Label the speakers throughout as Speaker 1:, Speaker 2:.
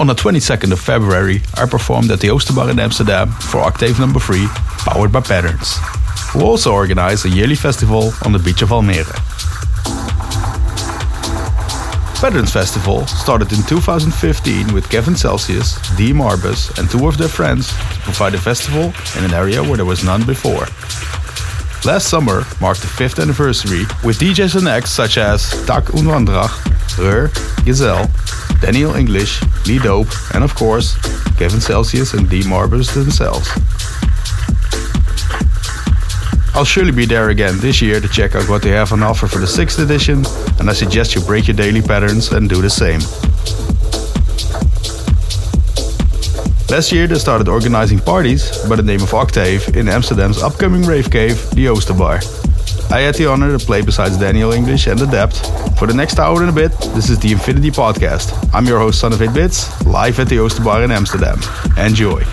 Speaker 1: On the 22nd of February, I performed at the Oosterbar in Amsterdam for Octave number 3, powered by Patterns, who also organize a yearly festival on the beach of Almere. Patterns Festival started in 2015 with Kevin Celsius, D. Marbus, and two of their friends to provide a festival in an area where there was none before. Last summer marked the fifth anniversary with DJs and acts such as Tak Unwandrach, Rur, Gazelle, Daniel English, Lee Dope, and of course, Kevin Celsius and D. Marbus themselves. I'll surely be there again this year to check out what they have on offer for the 6th edition, and I suggest you break your daily patterns and do the same. Last year they started organizing parties by the name of Octave in Amsterdam's upcoming rave cave, the Oosterbar. I had the honor to play besides Daniel English and Adept. For the next hour and a bit, this is the Infinity Podcast. I'm your host, Son of 8 Bits, live at the Oosterbar in Amsterdam. Enjoy.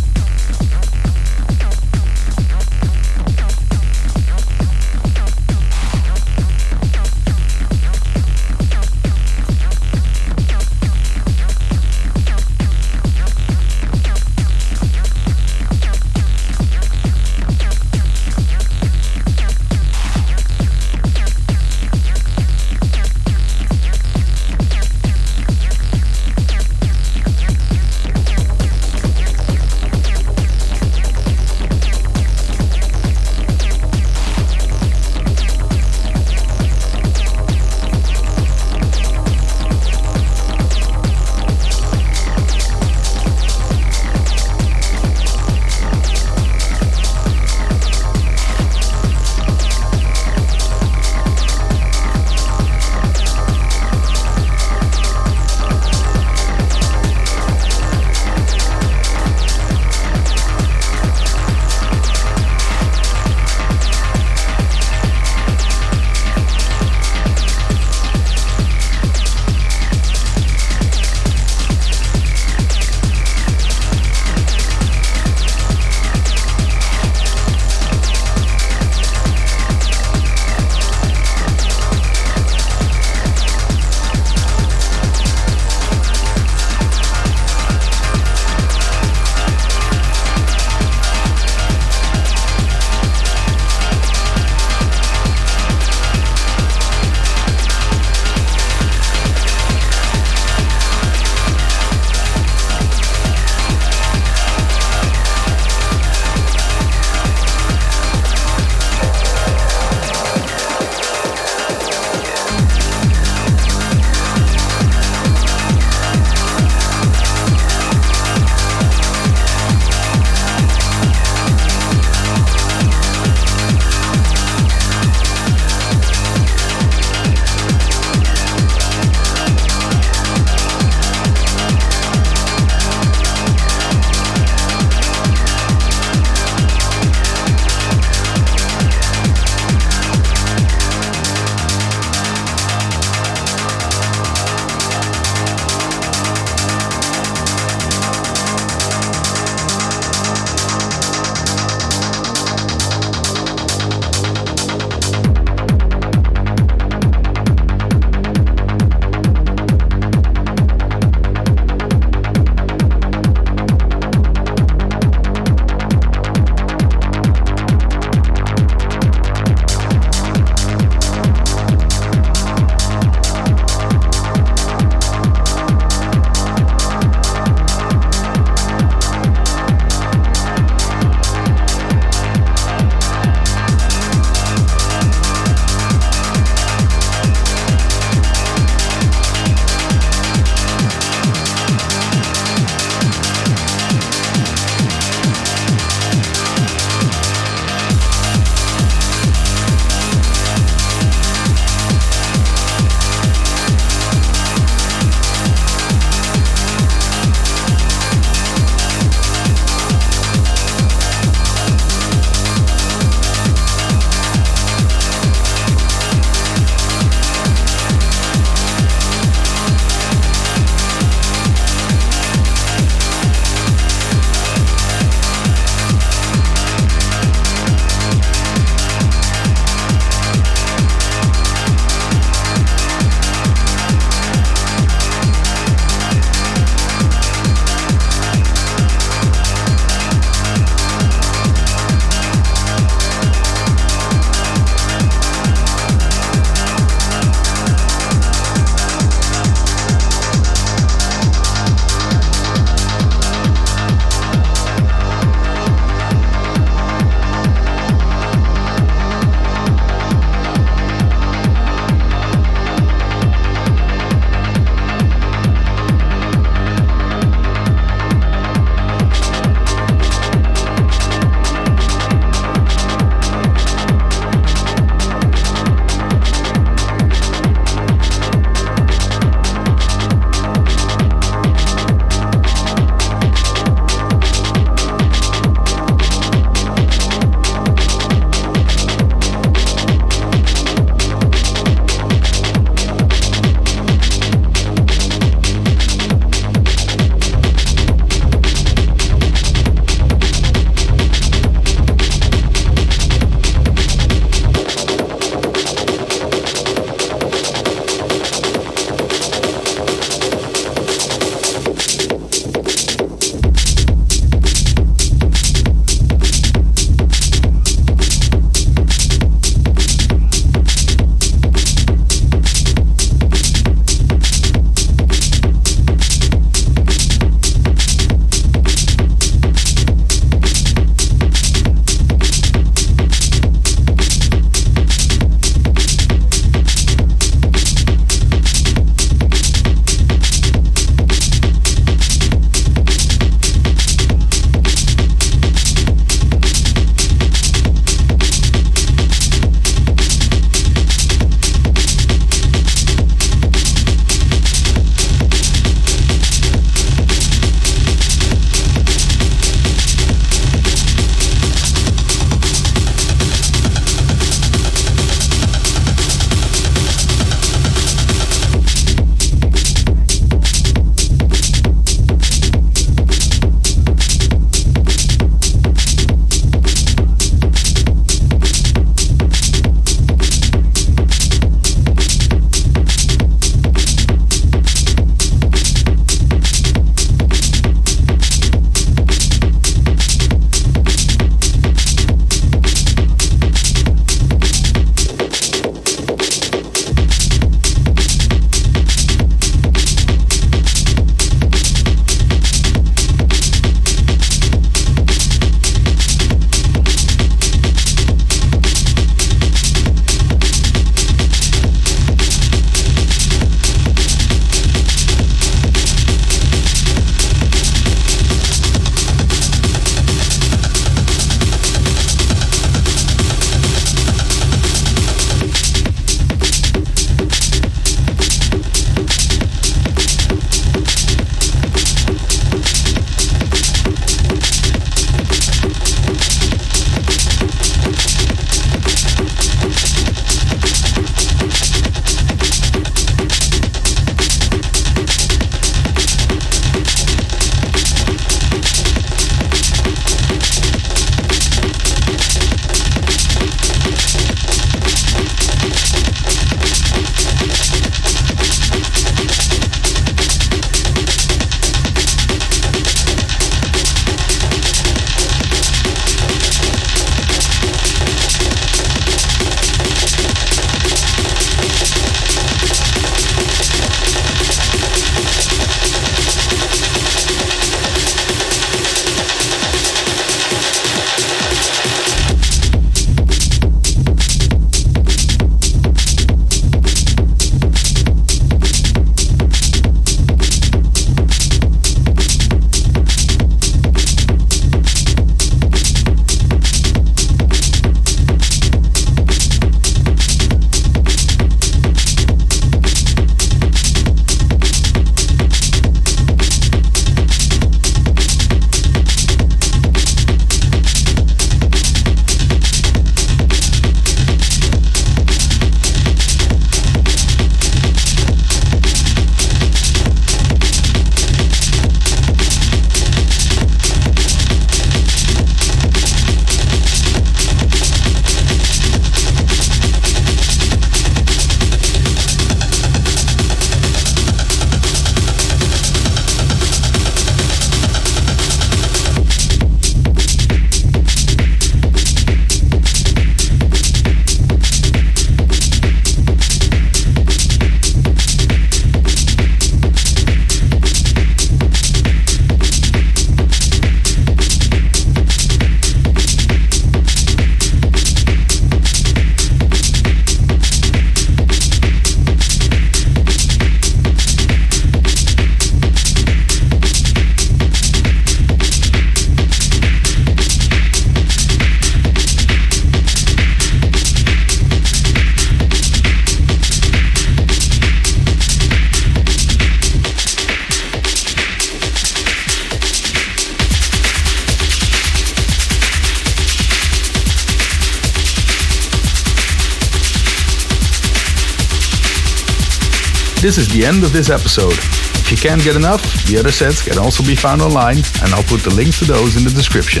Speaker 1: This is the end of this episode. If you can't get enough, the other sets can also be found online, and I'll put the links to those in the description.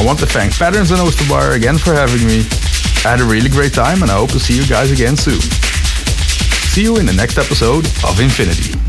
Speaker 1: I want to thank Patterns and Osterbar again for having me. I had a really great time, and I hope to see you guys again soon. See you in the next episode of Infinity.